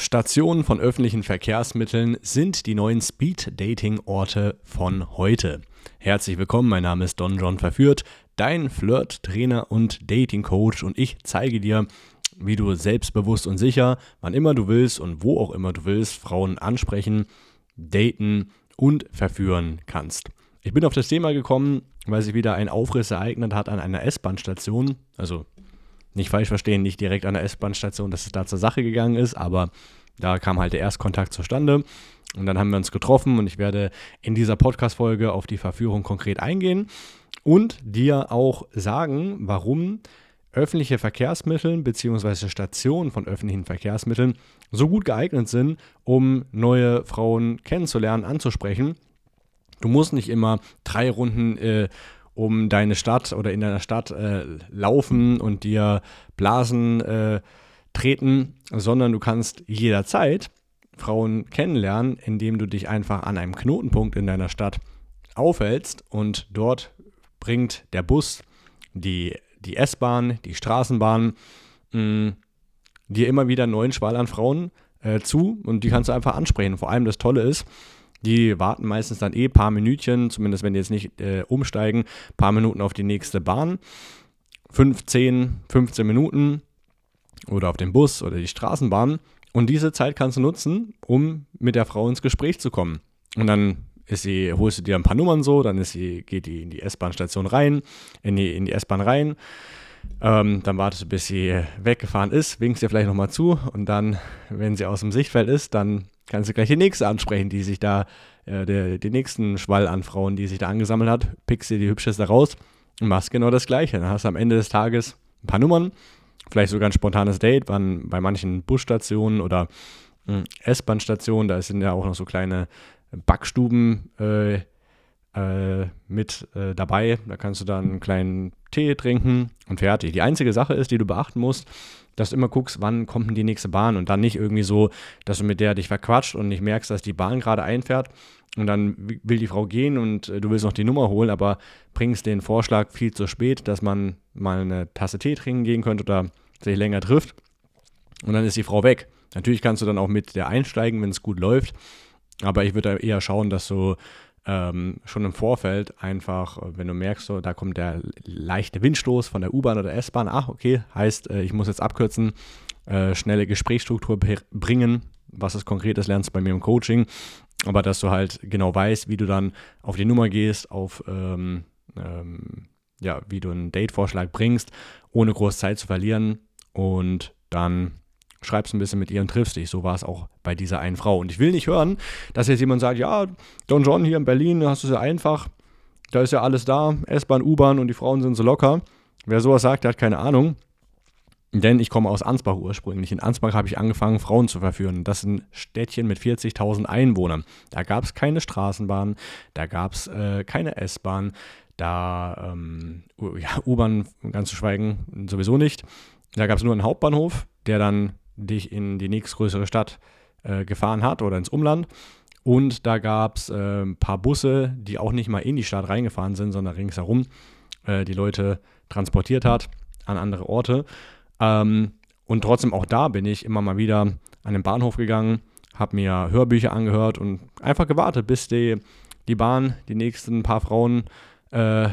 Stationen von öffentlichen Verkehrsmitteln sind die neuen Speed-Dating-Orte von heute. Herzlich willkommen, mein Name ist Don John Verführt, dein Flirt-Trainer und Dating-Coach und ich zeige dir, wie du selbstbewusst und sicher, wann immer du willst und wo auch immer du willst, Frauen ansprechen, daten und verführen kannst. Ich bin auf das Thema gekommen, weil sich wieder ein Aufriss ereignet hat an einer S-Bahn-Station, also nicht falsch verstehen, nicht direkt an der S-Bahn-Station, dass es da zur Sache gegangen ist, aber da kam halt der Erstkontakt zustande. Und dann haben wir uns getroffen und ich werde in dieser Podcast-Folge auf die Verführung konkret eingehen und dir auch sagen, warum öffentliche Verkehrsmittel bzw. Stationen von öffentlichen Verkehrsmitteln so gut geeignet sind, um neue Frauen kennenzulernen, anzusprechen. Du musst nicht immer drei Runden äh, um deine Stadt oder in deiner Stadt äh, laufen und dir Blasen äh, treten, sondern du kannst jederzeit Frauen kennenlernen, indem du dich einfach an einem Knotenpunkt in deiner Stadt aufhältst und dort bringt der Bus, die, die S-Bahn, die Straßenbahn mh, dir immer wieder neuen Schwall an Frauen äh, zu und die kannst du einfach ansprechen. Vor allem das Tolle ist, die warten meistens dann eh ein paar Minütchen, zumindest wenn die jetzt nicht äh, umsteigen, ein paar Minuten auf die nächste Bahn. 15, 15 Minuten oder auf den Bus oder die Straßenbahn. Und diese Zeit kannst du nutzen, um mit der Frau ins Gespräch zu kommen. Und dann ist sie, holst du dir ein paar Nummern so, dann ist sie, geht die in die S-Bahn-Station rein, in die, in die S-Bahn rein. Ähm, dann wartest du, bis sie weggefahren ist, winkst ihr vielleicht nochmal zu und dann, wenn sie aus dem Sichtfeld ist, dann kannst du gleich die nächste ansprechen, die sich da, äh, der, den nächsten Schwall an Frauen, die sich da angesammelt hat, pickst dir die hübscheste raus und machst genau das Gleiche. Dann hast du am Ende des Tages ein paar Nummern, vielleicht sogar ein spontanes Date, wann bei manchen Busstationen oder hm, S-Bahn-Stationen, da sind ja auch noch so kleine Backstuben äh, äh, mit äh, dabei. Da kannst du dann einen kleinen Tee trinken und fertig. Die einzige Sache ist, die du beachten musst, dass du immer guckst, wann kommt denn die nächste Bahn und dann nicht irgendwie so, dass du mit der dich verquatscht und nicht merkst, dass die Bahn gerade einfährt und dann will die Frau gehen und äh, du willst noch die Nummer holen, aber bringst den Vorschlag viel zu spät, dass man mal eine Tasse Tee trinken gehen könnte oder sich länger trifft und dann ist die Frau weg. Natürlich kannst du dann auch mit der einsteigen, wenn es gut läuft, aber ich würde eher schauen, dass du ähm, schon im Vorfeld einfach, äh, wenn du merkst, so, da kommt der leichte Windstoß von der U-Bahn oder S-Bahn, ach, okay, heißt, äh, ich muss jetzt abkürzen, äh, schnelle Gesprächsstruktur bringen, was es konkretes lernst du bei mir im Coaching, aber dass du halt genau weißt, wie du dann auf die Nummer gehst, auf, ähm, ähm, ja, wie du einen Date-Vorschlag bringst, ohne groß Zeit zu verlieren. Und dann schreibst ein bisschen mit ihr und triffst dich. So war es auch bei dieser einen Frau. Und ich will nicht hören, dass jetzt jemand sagt, ja, Don John hier in Berlin, hast du es ja einfach, da ist ja alles da, S-Bahn, U-Bahn und die Frauen sind so locker. Wer sowas sagt, der hat keine Ahnung. Denn ich komme aus Ansbach ursprünglich. In Ansbach habe ich angefangen, Frauen zu verführen. Das ist ein Städtchen mit 40.000 Einwohnern. Da gab es keine Straßenbahn, da gab es äh, keine S-Bahn, da ähm, ja, U-Bahn ganz zu schweigen sowieso nicht. Da gab es nur einen Hauptbahnhof, der dann dich in die nächstgrößere Stadt äh, gefahren hat oder ins Umland. Und da gab es äh, ein paar Busse, die auch nicht mal in die Stadt reingefahren sind, sondern ringsherum äh, die Leute transportiert hat an andere Orte. Ähm, und trotzdem auch da bin ich immer mal wieder an den Bahnhof gegangen, habe mir Hörbücher angehört und einfach gewartet, bis die, die Bahn die nächsten paar Frauen äh,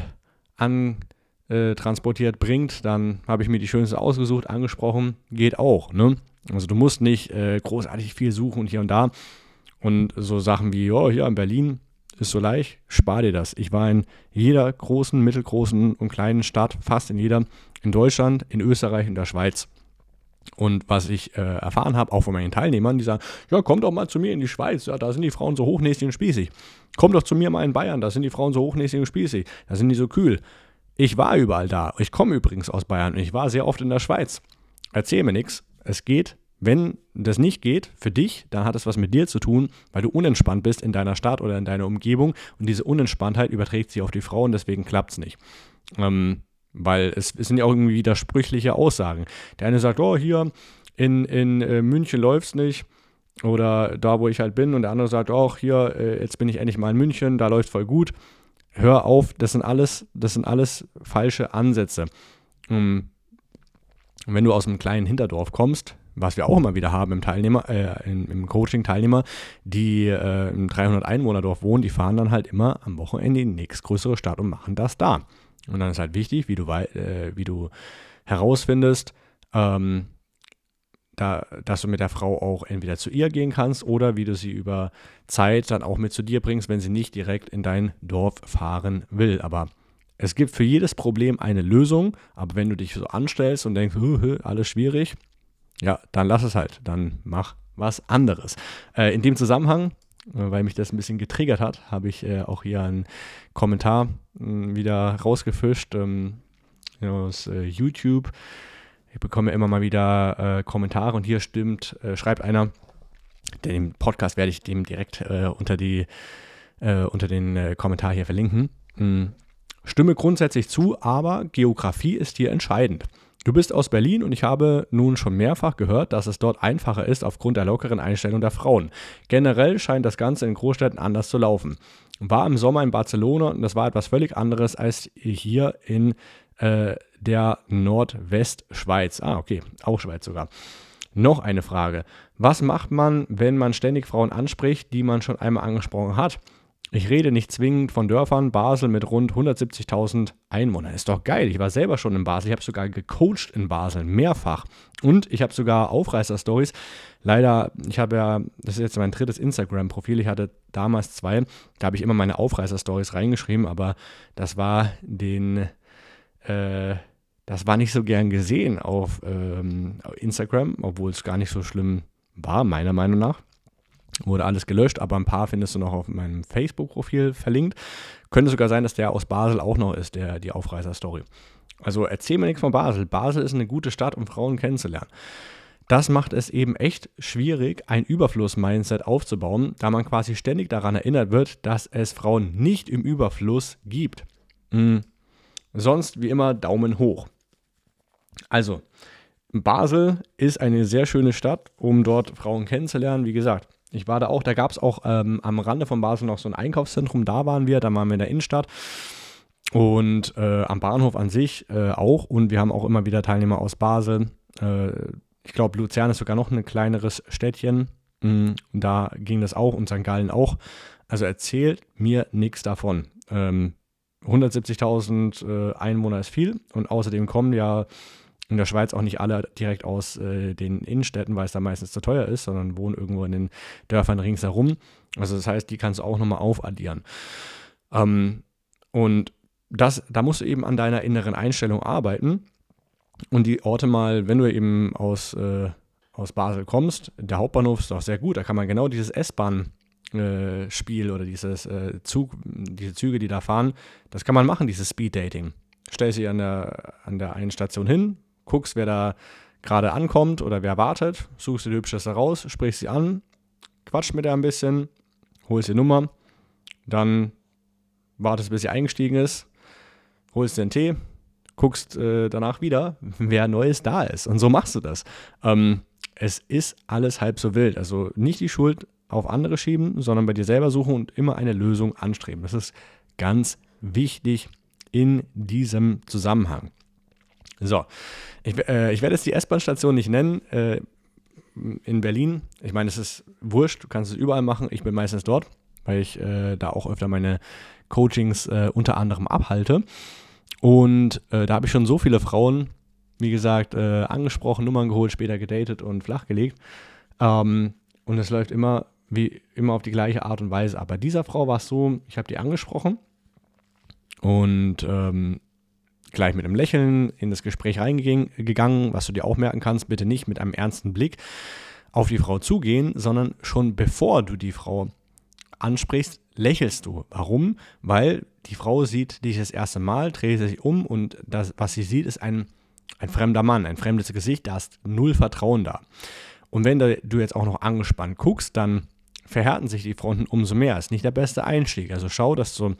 antransportiert äh, bringt. Dann habe ich mir die schönste ausgesucht, angesprochen, geht auch. Ne? Also du musst nicht äh, großartig viel suchen und hier und da. Und so Sachen wie, oh, hier in Berlin ist so leicht, spar dir das. Ich war in jeder großen, mittelgroßen und kleinen Stadt, fast in jeder, in Deutschland, in Österreich, in der Schweiz. Und was ich äh, erfahren habe, auch von meinen Teilnehmern, die sagen, ja, komm doch mal zu mir in die Schweiz, ja, da sind die Frauen so hochnäsig und spießig. Komm doch zu mir mal in Bayern, da sind die Frauen so hochnäsig und spießig, da sind die so kühl. Ich war überall da. Ich komme übrigens aus Bayern und ich war sehr oft in der Schweiz. Erzähl mir nichts. Es geht wenn das nicht geht für dich, dann hat es was mit dir zu tun, weil du unentspannt bist in deiner Stadt oder in deiner Umgebung und diese Unentspanntheit überträgt sich auf die Frau und deswegen klappt es nicht. Ähm, weil es, es, sind ja auch irgendwie widersprüchliche Aussagen. Der eine sagt, oh, hier in, in äh, München läuft es nicht oder da, wo ich halt bin und der andere sagt, oh, hier, äh, jetzt bin ich endlich mal in München, da läuft voll gut. Hör auf, das sind alles, das sind alles falsche Ansätze. Ähm, und wenn du aus einem kleinen Hinterdorf kommst, was wir auch immer wieder haben im Teilnehmer, äh, im, im Coaching-Teilnehmer, die äh, im 300 Einwohnerdorf wohnen, die fahren dann halt immer am Wochenende in die nächstgrößere Stadt und machen das da. Und dann ist halt wichtig, wie du, äh, wie du herausfindest, ähm, da, dass du mit der Frau auch entweder zu ihr gehen kannst oder wie du sie über Zeit dann auch mit zu dir bringst, wenn sie nicht direkt in dein Dorf fahren will. Aber es gibt für jedes Problem eine Lösung, aber wenn du dich so anstellst und denkst, alles schwierig, ja, dann lass es halt, dann mach was anderes. Äh, in dem Zusammenhang, äh, weil mich das ein bisschen getriggert hat, habe ich äh, auch hier einen Kommentar mh, wieder rausgefischt ähm, aus äh, YouTube ich bekomme immer mal wieder äh, Kommentare und hier stimmt, schreibt einer, den Podcast werde ich dem direkt unter, die, unter den Kommentar hier verlinken. Hm. Stimme grundsätzlich zu, aber Geografie ist hier entscheidend. Du bist aus Berlin und ich habe nun schon mehrfach gehört, dass es dort einfacher ist aufgrund der lockeren Einstellung der Frauen. Generell scheint das Ganze in Großstädten anders zu laufen. War im Sommer in Barcelona und das war etwas völlig anderes als hier in äh, der Nordwestschweiz. Ah, okay, auch Schweiz sogar. Noch eine Frage. Was macht man, wenn man ständig Frauen anspricht, die man schon einmal angesprochen hat? Ich rede nicht zwingend von Dörfern. Basel mit rund 170.000 Einwohnern. Ist doch geil. Ich war selber schon in Basel. Ich habe sogar gecoacht in Basel. Mehrfach. Und ich habe sogar Aufreißer-Stories. Leider, ich habe ja, das ist jetzt mein drittes Instagram-Profil. Ich hatte damals zwei. Da habe ich immer meine Aufreißer-Stories reingeschrieben. Aber das war den äh, das war nicht so gern gesehen auf ähm, Instagram, obwohl es gar nicht so schlimm war, meiner Meinung nach. Wurde alles gelöscht, aber ein paar findest du noch auf meinem Facebook-Profil verlinkt. Könnte sogar sein, dass der aus Basel auch noch ist, der, die Aufreißer-Story. Also erzähl mir nichts von Basel. Basel ist eine gute Stadt, um Frauen kennenzulernen. Das macht es eben echt schwierig, ein Überfluss-Mindset aufzubauen, da man quasi ständig daran erinnert wird, dass es Frauen nicht im Überfluss gibt. Mhm. Sonst wie immer Daumen hoch. Also, Basel ist eine sehr schöne Stadt, um dort Frauen kennenzulernen. Wie gesagt, ich war da auch, da gab es auch ähm, am Rande von Basel noch so ein Einkaufszentrum, da waren wir, da waren wir in der Innenstadt und äh, am Bahnhof an sich äh, auch und wir haben auch immer wieder Teilnehmer aus Basel. Äh, ich glaube, Luzern ist sogar noch ein kleineres Städtchen, mhm, da ging das auch und St. Gallen auch. Also erzählt mir nichts davon. Ähm, 170.000 äh, Einwohner ist viel und außerdem kommen ja in der Schweiz auch nicht alle direkt aus äh, den Innenstädten, weil es da meistens zu teuer ist, sondern wohnen irgendwo in den Dörfern ringsherum. Also das heißt, die kannst du auch nochmal aufaddieren. Ähm, und das, da musst du eben an deiner inneren Einstellung arbeiten und die Orte mal, wenn du eben aus, äh, aus Basel kommst, der Hauptbahnhof ist doch sehr gut, da kann man genau dieses S-Bahn äh, Spiel oder dieses äh, Zug, diese Züge, die da fahren, das kann man machen, dieses Speed Dating. Stellst dich an der, an der einen Station hin, guckst, wer da gerade ankommt oder wer wartet, suchst dir die Hübscheste raus, sprichst sie an, quatscht mit der ein bisschen, holst die Nummer, dann wartest, bis sie eingestiegen ist, holst einen Tee, guckst äh, danach wieder, wer Neues da ist. Und so machst du das. Ähm, es ist alles halb so wild. Also nicht die Schuld auf andere schieben, sondern bei dir selber suchen und immer eine Lösung anstreben. Das ist ganz wichtig in diesem Zusammenhang. So, ich, äh, ich werde jetzt die S-Bahn-Station nicht nennen. Äh, in Berlin, ich meine, es ist wurscht, du kannst es überall machen. Ich bin meistens dort, weil ich äh, da auch öfter meine Coachings äh, unter anderem abhalte. Und äh, da habe ich schon so viele Frauen, wie gesagt, äh, angesprochen, Nummern geholt, später gedatet und flachgelegt. Ähm, und es läuft immer wie immer auf die gleiche Art und Weise. Aber dieser Frau war es so, ich habe die angesprochen und ähm, gleich mit einem Lächeln in das Gespräch reingegangen, was du dir auch merken kannst, bitte nicht mit einem ernsten Blick auf die Frau zugehen, sondern schon bevor du die Frau ansprichst, lächelst du. Warum? Weil die Frau sieht dich das erste Mal, dreht sich um und das, was sie sieht, ist ein, ein fremder Mann, ein fremdes Gesicht, da ist null Vertrauen da. Und wenn du jetzt auch noch angespannt guckst, dann verhärten sich die Fronten umso mehr. Ist nicht der beste Einstieg. Also schau, dass du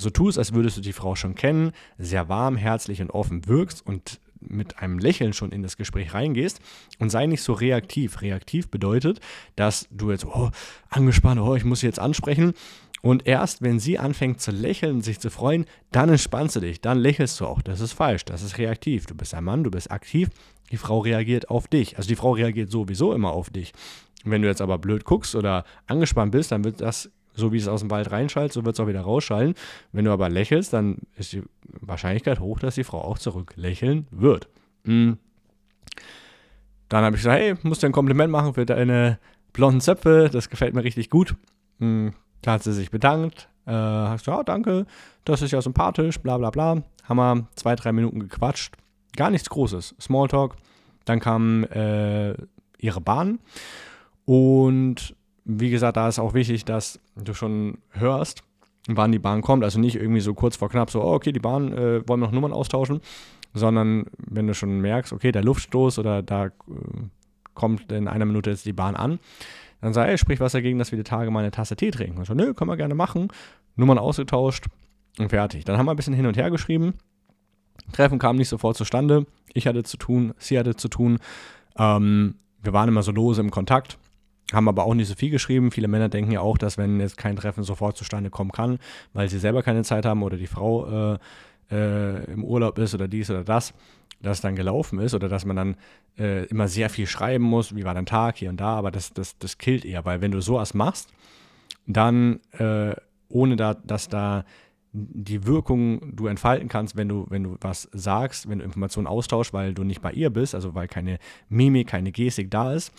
so tust, als würdest du die Frau schon kennen, sehr warm, herzlich und offen wirkst und mit einem Lächeln schon in das Gespräch reingehst und sei nicht so reaktiv. Reaktiv bedeutet, dass du jetzt, oh, angespannt, oh, ich muss sie jetzt ansprechen. Und erst wenn sie anfängt zu lächeln, sich zu freuen, dann entspannst du dich, dann lächelst du auch. Das ist falsch, das ist reaktiv. Du bist ein Mann, du bist aktiv, die Frau reagiert auf dich. Also die Frau reagiert sowieso immer auf dich. Wenn du jetzt aber blöd guckst oder angespannt bist, dann wird das, so wie es aus dem Wald reinschallt, so wird es auch wieder rausschallen. Wenn du aber lächelst, dann ist die Wahrscheinlichkeit hoch, dass die Frau auch zurück lächeln wird. Mhm. Dann habe ich gesagt, hey, musst du ein Kompliment machen für deine blonden Zöpfe, das gefällt mir richtig gut. Mhm. Da hat sie sich bedankt, äh, hast du, ja, danke, das ist ja sympathisch, bla bla bla. Haben wir zwei, drei Minuten gequatscht. Gar nichts Großes. Smalltalk. Dann kam äh, ihre Bahn. Und wie gesagt, da ist auch wichtig, dass du schon hörst, wann die Bahn kommt. Also nicht irgendwie so kurz vor knapp so, oh, okay, die Bahn, äh, wollen wir noch Nummern austauschen. Sondern wenn du schon merkst, okay, der Luftstoß oder da äh, kommt in einer Minute jetzt die Bahn an, dann sag, ey, sprich was dagegen, dass wir die Tage mal eine Tasse Tee trinken. Und so, nö, können wir gerne machen. Nummern ausgetauscht und fertig. Dann haben wir ein bisschen hin und her geschrieben. Treffen kam nicht sofort zustande. Ich hatte zu tun, sie hatte zu tun. Ähm, wir waren immer so lose im Kontakt, haben aber auch nicht so viel geschrieben. Viele Männer denken ja auch, dass wenn jetzt kein Treffen sofort zustande kommen kann, weil sie selber keine Zeit haben oder die Frau äh, äh, im Urlaub ist oder dies oder das, dass dann gelaufen ist oder dass man dann äh, immer sehr viel schreiben muss, wie war dein Tag? Hier und da, aber das, das, das killt eher, weil wenn du sowas machst, dann äh, ohne da, dass da die Wirkung du entfalten kannst, wenn du, wenn du was sagst, wenn du Informationen austauschst, weil du nicht bei ihr bist, also weil keine Mimik, keine Gestik da ist,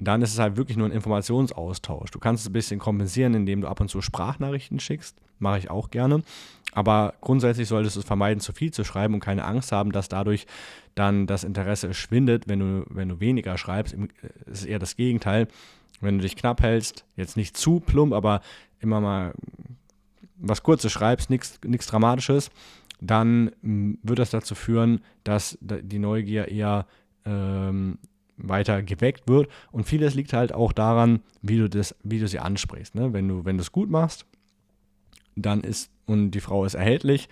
dann ist es halt wirklich nur ein Informationsaustausch. Du kannst es ein bisschen kompensieren, indem du ab und zu Sprachnachrichten schickst. Mache ich auch gerne. Aber grundsätzlich solltest du es vermeiden, zu viel zu schreiben und keine Angst haben, dass dadurch dann das Interesse schwindet, wenn du, wenn du weniger schreibst. Es ist eher das Gegenteil. Wenn du dich knapp hältst, jetzt nicht zu plump, aber immer mal was Kurzes schreibst, nichts Dramatisches, dann mm, wird das dazu führen, dass die Neugier eher ähm, weiter geweckt wird. Und vieles liegt halt auch daran, wie du, das, wie du sie ansprichst. Ne? Wenn du es gut machst, dann ist und die Frau ist erhältlich,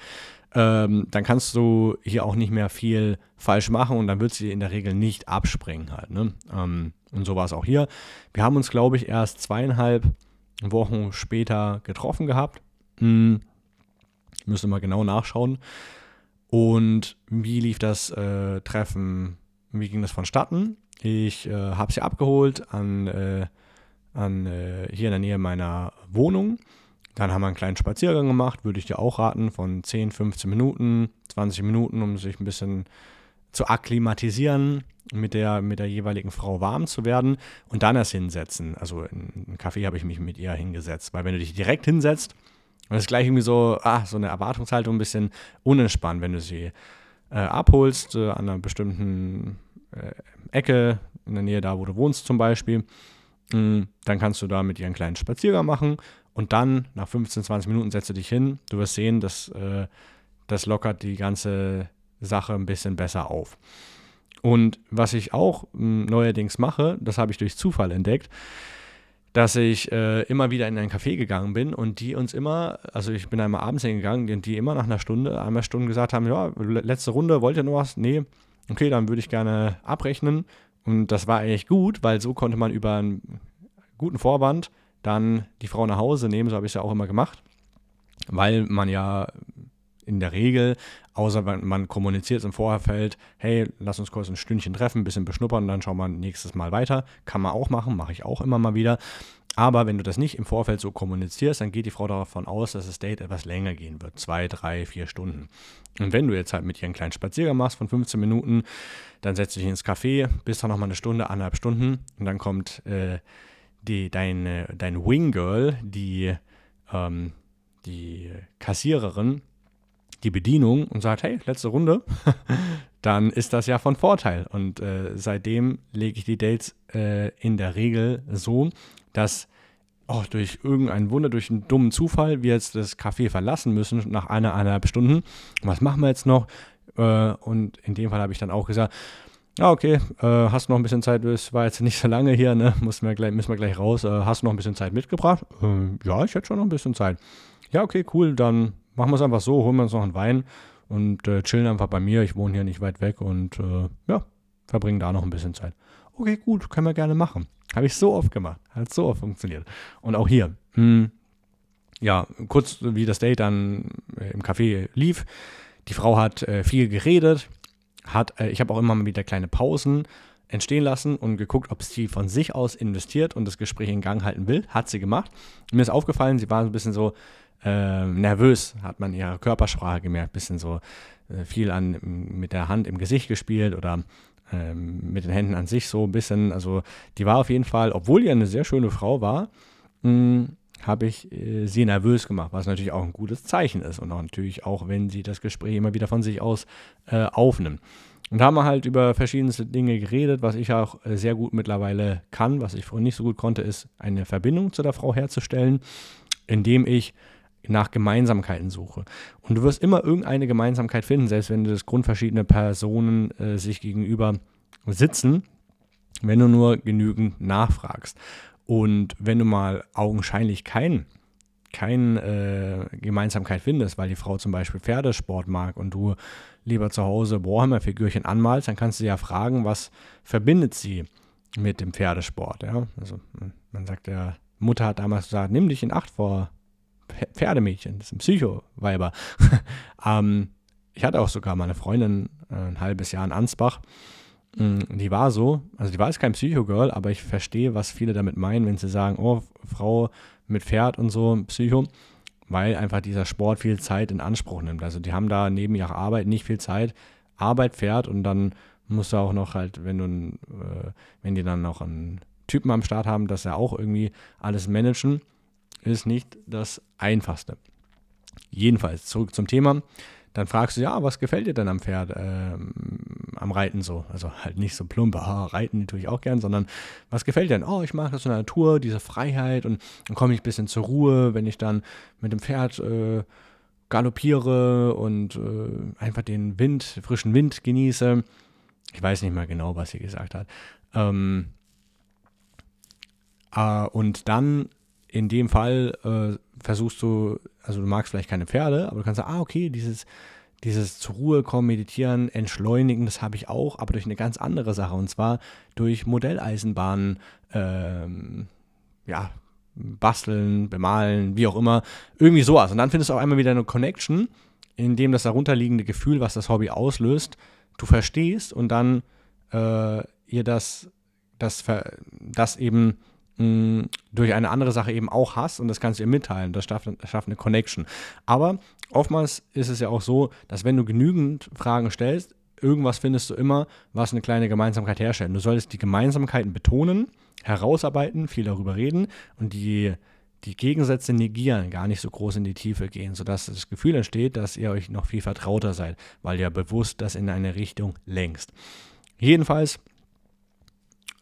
ähm, dann kannst du hier auch nicht mehr viel falsch machen und dann wird sie in der Regel nicht abspringen halt. Ne? Ähm, und so war es auch hier. Wir haben uns, glaube ich, erst zweieinhalb Wochen später getroffen gehabt. Hm, müssen wir genau nachschauen. Und wie lief das äh, Treffen? Wie ging das vonstatten? Ich äh, habe sie abgeholt an, äh, an äh, hier in der Nähe meiner Wohnung. Dann haben wir einen kleinen Spaziergang gemacht, würde ich dir auch raten, von 10, 15 Minuten, 20 Minuten, um sich ein bisschen zu akklimatisieren, mit der, mit der jeweiligen Frau warm zu werden und dann erst hinsetzen. Also in einen Café habe ich mich mit ihr hingesetzt, weil wenn du dich direkt hinsetzt, das ist gleich irgendwie so, ah, so eine Erwartungshaltung ein bisschen unentspannt, wenn du sie äh, abholst äh, an einer bestimmten äh, Ecke, in der Nähe da, wo du wohnst zum Beispiel. Mh, mm, dann kannst du da mit ihr einen kleinen Spaziergang machen und dann nach 15, 20 Minuten setzt du dich hin. Du wirst sehen, dass äh, das lockert die ganze Sache ein bisschen besser auf. Und was ich auch mh, mm, neuerdings mache, das habe ich durch Zufall entdeckt, dass ich äh, immer wieder in ein Café gegangen bin und die uns immer, also ich bin einmal abends hingegangen, und die immer nach einer Stunde, einmal Stunden gesagt haben, ja, letzte Runde, wollt ihr noch was? Nee, okay, dann würde ich gerne abrechnen. Und das war eigentlich gut, weil so konnte man über einen guten Vorwand dann die Frau nach Hause nehmen, so habe ich es ja auch immer gemacht, weil man ja in der Regel, außer man kommuniziert im Vorfeld, hey, lass uns kurz ein Stündchen treffen, ein bisschen beschnuppern, dann schauen wir nächstes Mal weiter. Kann man auch machen, mache ich auch immer mal wieder. Aber wenn du das nicht im Vorfeld so kommunizierst, dann geht die Frau davon aus, dass das Date etwas länger gehen wird. Zwei, drei, vier Stunden. Und wenn du jetzt halt mit ihr einen kleinen Spaziergang machst von 15 Minuten, dann setzt du dich ins Café, bist dann nochmal eine Stunde, anderthalb Stunden und dann kommt äh, die, deine, dein Wing Girl, die, ähm, die Kassiererin, die Bedienung und sagt, hey, letzte Runde, dann ist das ja von Vorteil. Und äh, seitdem lege ich die Dates äh, in der Regel so, dass oh, durch irgendein Wunder, durch einen dummen Zufall wir jetzt das Café verlassen müssen nach einer, eineinhalb Stunden. Was machen wir jetzt noch? Äh, und in dem Fall habe ich dann auch gesagt, ja, okay, äh, hast noch ein bisschen Zeit, es war jetzt nicht so lange hier, ne? Müssen wir gleich, müssen wir gleich raus. Äh, hast du noch ein bisschen Zeit mitgebracht? Äh, ja, ich hätte schon noch ein bisschen Zeit. Ja, okay, cool, dann machen wir es einfach so, holen wir uns noch einen Wein und äh, chillen einfach bei mir. Ich wohne hier nicht weit weg und äh, ja, verbringen da noch ein bisschen Zeit. Okay, gut, können wir gerne machen. Habe ich so oft gemacht. Hat so oft funktioniert. Und auch hier. Mh, hm, ja, kurz wie das Date dann äh, im Café lief. Die Frau hat äh, viel geredet, hat, äh, ich habe auch immer mal wieder kleine Pausen entstehen lassen und geguckt, ob sie von sich aus investiert und das Gespräch in Gang halten will. Hat sie gemacht. Mir ist aufgefallen, sie war ein bisschen so äh, nervös, hat man ihre Körpersprache gemerkt, bisschen so äh, viel an mit der Hand im Gesicht gespielt oder ähm, mit den Händen an sich so ein bisschen. Also die war auf jeden Fall, obwohl die eine sehr schöne Frau war, hm, habe ich äh, sie nervös gemacht, was natürlich auch ein gutes Zeichen ist und auch natürlich auch, wenn sie das Gespräch immer wieder von sich aus äh, aufnimmt. Und haben wir halt über verschiedenste Dinge geredet, was ich auch äh, sehr gut mittlerweile kann, was ich vorhin nicht so gut konnte, ist eine Verbindung zu der Frau herzustellen, indem ich nach Gemeinsamkeiten suche. Und du wirst immer irgendeine Gemeinsamkeit finden, selbst wenn das grundverschiedene Personen äh, sich gegenüber sitzen, wenn du nur genügend nachfragst. Und wenn du mal augenscheinlich kein, keine äh, Gemeinsamkeit findest, weil die Frau zum Beispiel Pferdesport mag und du lieber zu Hause Warhammer-Figürchen anmalst, dann kannst du ja fragen, was verbindet sie mit dem Pferdesport. Ja? Also man sagt ja, Mutter hat damals gesagt, nimm dich in Acht vor Pferdemädchen, das sind Psycho-Weiber. ähm, ich hatte auch sogar mal eine Freundin äh, ein halbes Jahr in Ansbach. Mm, die war so, also die war jetzt kein Psycho-Girl, aber ich verstehe, was viele damit meinen, wenn sie sagen, oh, Frau mit Pferd und so, Psycho, weil einfach dieser Sport viel Zeit in Anspruch nimmt. Also die haben da neben ihrer Arbeit nicht viel Zeit. Arbeit, Pferd und dann musst du auch noch halt, wenn du, äh, wenn die dann noch einen Typen am Start haben, dass er auch irgendwie alles managen ist nicht das Einfachste. Jedenfalls, zurück zum Thema. Dann fragst du, ja, was gefällt dir denn am Pferd, ähm, am Reiten so? Also halt nicht so plump, ah, reiten natürlich auch gern, sondern was gefällt dir denn? Oh, ich mag das in der Natur, diese Freiheit und dann komme ich ein bisschen zur Ruhe, wenn ich dann mit dem Pferd äh, galoppiere und äh, einfach den Wind, frischen Wind genieße. Ich weiß nicht mal genau, was sie gesagt hat. Ähm, äh, und dann in dem Fall äh, versuchst du, also du magst vielleicht keine Pferde, aber du kannst sagen, ah, okay, dieses, dieses zur Ruhe kommen, meditieren, entschleunigen, das habe ich auch, aber durch eine ganz andere Sache und zwar durch Modelleisenbahnen, ähm, ja, basteln, bemalen, wie auch immer, irgendwie sowas. Und dann findest du auch einmal wieder eine Connection, in dem das darunterliegende Gefühl, was das Hobby auslöst, du verstehst und dann äh, ihr das, das, das eben durch eine andere Sache eben auch hast und das kannst du ihr mitteilen. Das schafft, schafft eine Connection. Aber oftmals ist es ja auch so, dass wenn du genügend Fragen stellst, irgendwas findest du immer, was eine kleine Gemeinsamkeit herstellt. Du solltest die Gemeinsamkeiten betonen, herausarbeiten, viel darüber reden und die, die Gegensätze negieren, gar nicht so groß in die Tiefe gehen, sodass das Gefühl entsteht, dass ihr euch noch viel vertrauter seid, weil ihr bewusst das in eine Richtung lenkst. Jedenfalls,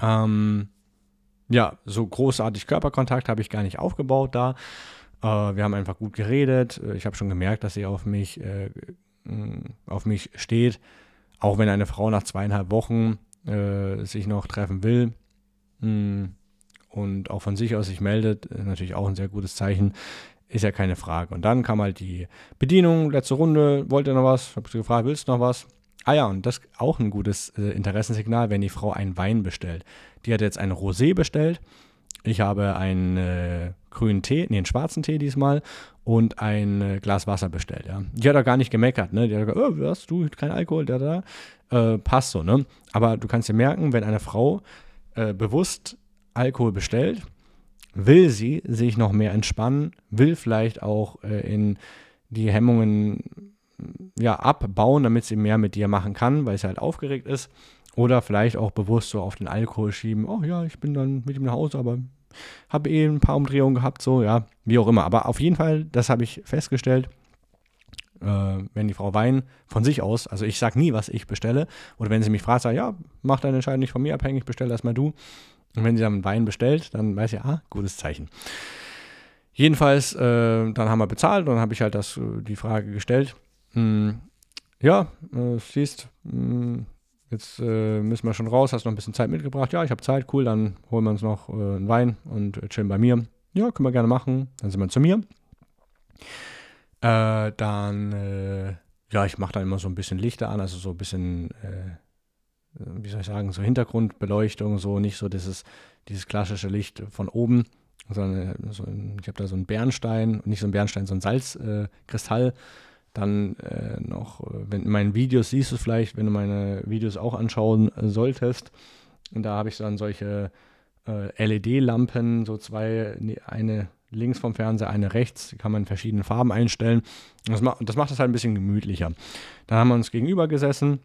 ähm, ja, so großartig Körperkontakt habe ich gar nicht aufgebaut da. Äh, wir haben einfach gut geredet. Ich habe schon gemerkt, dass sie auf mich, äh, auf mich steht. Auch wenn eine Frau nach zweieinhalb Wochen äh, sich noch treffen will mh, mm, und auch von sich aus sich meldet, natürlich auch ein sehr gutes Zeichen. Ist ja keine Frage. Und dann kam halt die Bedienung, letzte Runde, wollt ihr noch was? Habe sie gefragt, willst du noch was? Ah ja, und das ist auch ein gutes äh, Interessensignal, wenn die Frau einen Wein bestellt. Die hat jetzt einen Rosé bestellt. Ich habe einen äh, grünen Tee, nee, einen schwarzen Tee diesmal und ein äh, Glas Wasser bestellt. Ja. Die hat auch gar nicht gemeckert, ne? Die hat gesagt, oh, hast du kein Alkohol, da, da. Äh, passt so, ne? Aber du kannst dir merken, wenn eine Frau äh, bewusst Alkohol bestellt, will sie sich noch mehr entspannen, will vielleicht auch äh, in die Hemmungen ja, abbauen, damit sie mehr mit dir machen kann, weil sie halt aufgeregt ist. Oder vielleicht auch bewusst so auf den Alkohol schieben. Oh ja, ich bin dann mit ihm nach Hause, aber habe eh ein paar Umdrehungen gehabt, so, ja, wie auch immer. Aber auf jeden Fall, das habe ich festgestellt, äh, wenn die Frau Wein von sich aus, also ich sage nie, was ich bestelle, oder wenn sie mich fragt, sage ja, mach deine Entscheidung nicht von mir abhängig, bestell erstmal du. Und wenn sie dann Wein bestellt, dann weiß ich, ah, gutes Zeichen. Jedenfalls, äh, dann haben wir bezahlt und dann habe ich halt das, äh, die Frage gestellt, hm, ja, äh, siehst, mh, hm, jetzt äh, müssen wir schon raus, hast noch ein bisschen Zeit mitgebracht. Ja, ich habe Zeit, cool, dann holen wir uns noch äh, einen Wein und äh, chillen bei mir. Ja, können wir gerne machen. Dann sind wir zu mir. Äh, dann, äh, ja, ich mache dann immer so ein bisschen Lichter an, also so ein bisschen, wie soll ich sagen, so Hintergrundbeleuchtung, so nicht so dieses, dieses klassische Licht von oben, sondern so ein, ich habe da so einen Bernstein, nicht so ein Bernstein, so ein Salzkristall dann äh, noch, wenn in meinen Videos siehst du vielleicht, wenn du meine Videos auch anschauen äh, solltest. Und da habe ich dann solche äh, LED-Lampen, so zwei, nee, eine links vom Fernseher, eine rechts, die kann man in verschiedenen Farben einstellen. Das, ma das macht es halt ein bisschen gemütlicher. Dann haben wir uns gegenüber gesessen.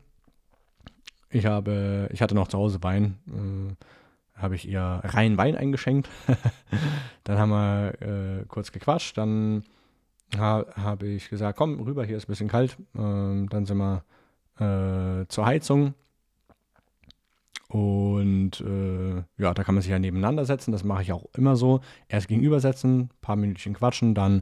Ich habe, ich hatte noch zu Hause Wein, äh, habe ich ihr rein Wein eingeschenkt. dann haben wir äh, kurz gequatscht, dann ha habe ich gesagt, komm rüber, hier ist ein bisschen kalt. Ähm, dann sind wir äh, zur Heizung. Und äh, ja, da kann man sich ja nebeneinander setzen. Das mache ich auch immer so. Erst gegenübersetzen, paar Minütchen quatschen, dann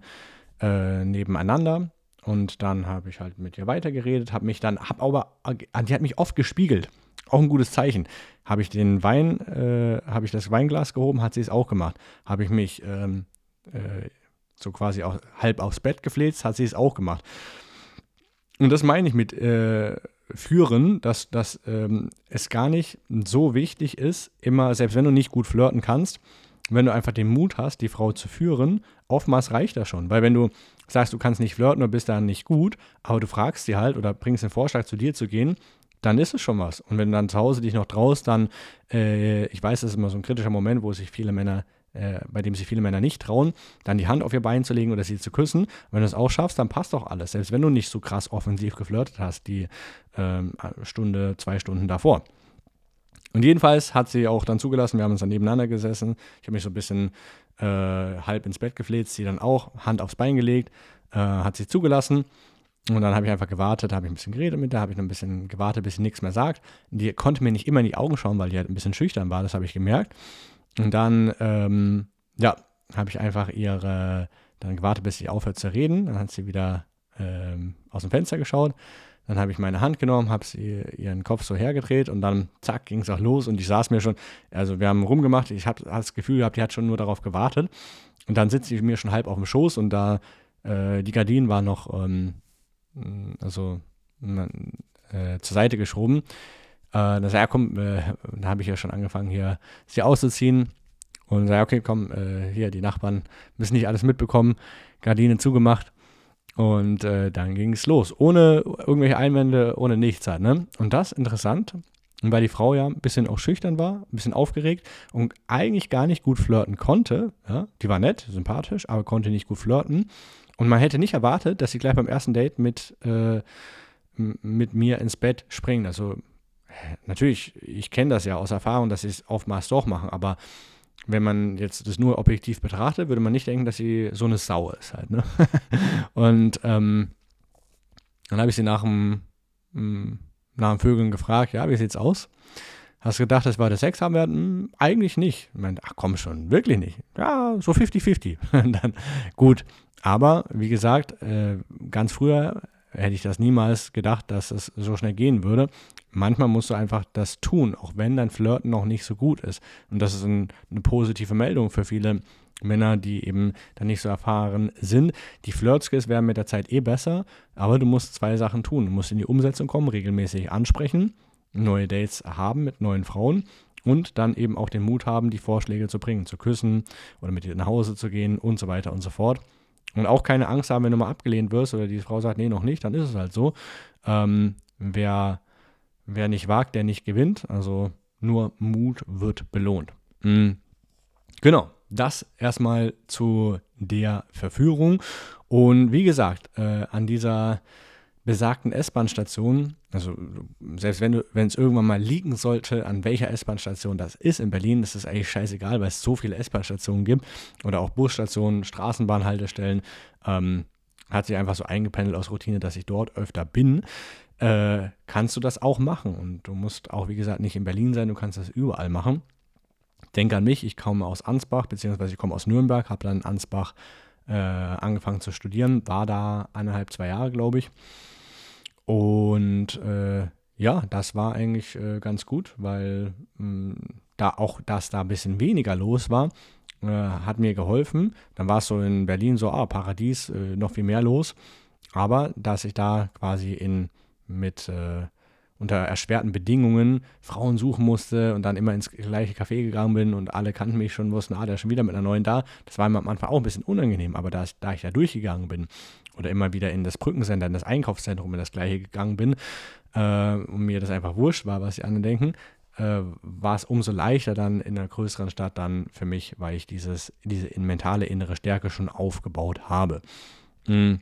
äh, nebeneinander. Und dann habe ich halt mit ihr weitergeredet, habe mich dann, habe aber, die hat mich oft gespiegelt. Auch ein gutes Zeichen. Habe ich den Wein, äh, habe ich das Weinglas gehoben, hat sie es auch gemacht. Habe ich mich ähm, äh, so quasi auch halb aufs Bett gefläzt, hat sie es auch gemacht. Und das meine ich mit äh, führen, dass, dass ähm, es gar nicht so wichtig ist, immer, selbst wenn du nicht gut flirten kannst, wenn du einfach den Mut hast, die Frau zu führen, oftmals reicht das schon. Weil wenn du sagst, du kannst nicht flirten oder bist da nicht gut, aber du fragst sie halt oder bringst den Vorschlag, zu dir zu gehen, dann ist es schon was. Und wenn du dann zu Hause dich noch traust, dann, äh, ich weiß, das ist immer so ein kritischer Moment, wo sich viele Männer äh, bei dem sich viele Männer nicht trauen, dann die Hand auf ihr Bein zu legen oder sie zu küssen. wenn du es auch schaffst, dann passt doch alles. Selbst wenn du nicht so krass offensiv geflirtet hast, die ähm, Stunde, zwei Stunden davor. Und jedenfalls hat sie auch dann zugelassen, wir haben uns dann nebeneinander gesessen. Ich habe mich so ein bisschen äh, halb ins Bett gefleht, sie dann auch, Hand aufs Bein gelegt, äh, hat sie zugelassen. Und dann habe ich einfach gewartet, habe ich ein bisschen geredet mit der, habe ich noch ein bisschen gewartet, bis sie nichts mehr sagt. Die konnte mir nicht immer in die Augen schauen, weil die halt ein bisschen schüchtern war, das habe ich gemerkt. Und dann, ähm, ja, habe ich einfach ihre, dann gewartet, bis sie aufhört zu reden. Dann hat sie wieder ähm, aus dem Fenster geschaut. Dann habe ich meine Hand genommen, habe sie ihren Kopf so hergedreht und dann zack ging es auch los und ich saß mir schon, also wir haben rumgemacht, ich habe das Gefühl gehabt, die hat schon nur darauf gewartet und dann sitzt sie mir schon halb auf dem Schoß und da äh, die Gardinen waren noch ähm, also äh, zur Seite geschoben äh, dann ja, komm, äh, dann habe ich ja schon angefangen, hier sie auszuziehen. Und sage, okay, komm, äh, hier, die Nachbarn müssen nicht alles mitbekommen. Gardinen zugemacht. Und äh, dann ging es los. Ohne irgendwelche Einwände, ohne nichts halt, ne? Und das interessant, weil die Frau ja ein bisschen auch schüchtern war, ein bisschen aufgeregt und eigentlich gar nicht gut flirten konnte. Ja? Die war nett, sympathisch, aber konnte nicht gut flirten. Und man hätte nicht erwartet, dass sie gleich beim ersten Date mit, äh, mit mir ins Bett springen. Also natürlich, ich kenne das ja aus Erfahrung, dass sie es oftmals doch machen, aber wenn man jetzt das nur objektiv betrachtet, würde man nicht denken, dass sie so eine Sau ist halt. Ne? und ähm, dann habe ich sie nach dem, hm, nach dem Vögeln gefragt, ja, wie sieht's aus? Hast du gedacht, das war der Sex haben werden? Hm, eigentlich nicht. Ich meinte, ach komm schon, wirklich nicht. Ja, so 50-50. dann gut. Aber wie gesagt, äh, ganz früher hätte ich das niemals gedacht, dass es so schnell gehen würde. Manchmal musst du einfach das tun, auch wenn dein Flirten noch nicht so gut ist. Und das ist ein, eine positive Meldung für viele Männer, die eben dann nicht so erfahren sind. Die Flirtskills werden mit der Zeit eh besser, aber du musst zwei Sachen tun. Du musst in die Umsetzung kommen, regelmäßig ansprechen, neue Dates haben mit neuen Frauen und dann eben auch den Mut haben, die Vorschläge zu bringen, zu küssen oder mit dir nach Hause zu gehen und so weiter und so fort. Und auch keine Angst haben, wenn du mal abgelehnt wirst oder die Frau sagt, nee, noch nicht, dann ist es halt so. Ähm, wer, wer nicht wagt, der nicht gewinnt. Also nur Mut wird belohnt. Mhm. Genau, das erstmal zu der Verführung. Und wie gesagt, äh, an dieser besagten S-Bahn-Station, also selbst wenn es irgendwann mal liegen sollte, an welcher S-Bahn-Station das ist in Berlin, ist es eigentlich scheißegal, weil es so viele S-Bahn-Stationen gibt oder auch Busstationen, Straßenbahnhaltestellen, ähm, hat sich einfach so eingependelt aus Routine, dass ich dort öfter bin. Äh, kannst du das auch machen und du musst auch, wie gesagt, nicht in Berlin sein, du kannst das überall machen. Denk an mich, ich komme aus Ansbach, beziehungsweise ich komme aus Nürnberg, habe dann in Ansbach äh, angefangen zu studieren, war da eineinhalb, zwei Jahre, glaube ich. Und äh, ja, das war eigentlich äh, ganz gut, weil mh, hm, da auch, dass da ein bisschen weniger los war, äh, hat mir geholfen. Dann war es so in Berlin so, ah, Paradies, äh, noch viel mehr los. Aber dass ich da quasi in mit äh, unter erschwerten Bedingungen Frauen suchen musste und dann immer ins gleiche Café gegangen bin und alle kannten mich schon, wussten, ah, der ist schon wieder mit einer neuen da. Das war mir am Anfang auch ein bisschen unangenehm, aber da, da ich da durchgegangen bin oder immer wieder in das Brückencenter, in das Einkaufszentrum in das gleiche gegangen bin äh, und mir das einfach wurscht war, was die anderen denken, äh, war es umso leichter dann in einer größeren Stadt dann für mich, weil ich dieses, diese mentale innere Stärke schon aufgebaut habe. Mhm.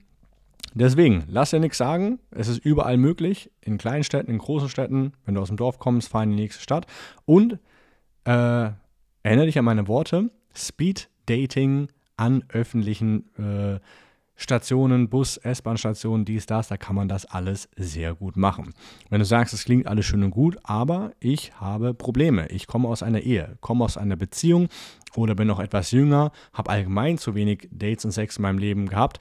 Deswegen, lass dir nichts sagen. Es ist überall möglich. In kleinen Städten, in großen Städten. Wenn du aus dem Dorf kommst, fahr in die nächste Stadt. Und äh, erinnere dich an meine Worte. Speed Dating an öffentlichen äh, Stationen, Bus, S-Bahn-Stationen, dies, das, da kann man das alles sehr gut machen. Wenn du sagst, es klingt alles schön und gut, aber ich habe Probleme. Ich komme aus einer Ehe, komme aus einer Beziehung oder bin noch etwas jünger, habe allgemein zu wenig Dates und Sex in meinem Leben gehabt,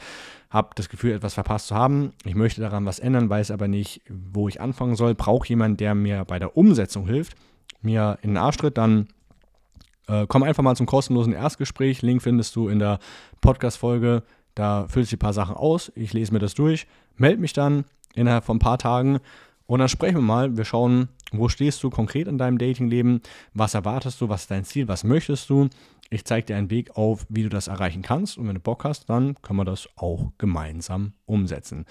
habe das Gefühl, etwas verpasst zu haben. Ich möchte daran was ändern, weiß aber nicht, wo ich anfangen soll. Brauche jemanden, der mir bei der Umsetzung hilft, mir in den Arsch tritt, dann äh, komm einfach mal zum kostenlosen Erstgespräch. Link findest du in der Podcast-Folge da füllst du ein paar Sachen aus, ich lese mir das durch, melde mich dann innerhalb von ein paar Tagen und dann sprechen wir mal. Wir schauen, wo stehst du konkret in deinem Datingleben, was erwartest du, was ist dein Ziel, was möchtest du. Ich zeige dir einen Weg auf, wie du das erreichen kannst und wenn du Bock hast, dann können wir das auch gemeinsam umsetzen.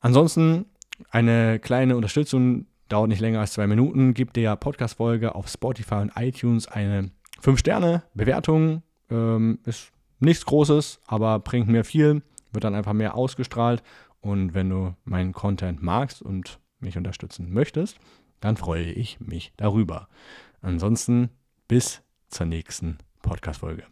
Ansonsten eine kleine Unterstützung, dauert nicht länger als zwei Minuten, gib der Podcast-Folge auf Spotify und iTunes eine 5-Sterne-Bewertung. Ähm, ist nichts Großes, aber bringt mir viel, wird dann einfach mehr ausgestrahlt. Und wenn du meinen Content magst und mich unterstützen möchtest, dann freue ich mich darüber. Ansonsten bis zur nächsten Podcast-Folge.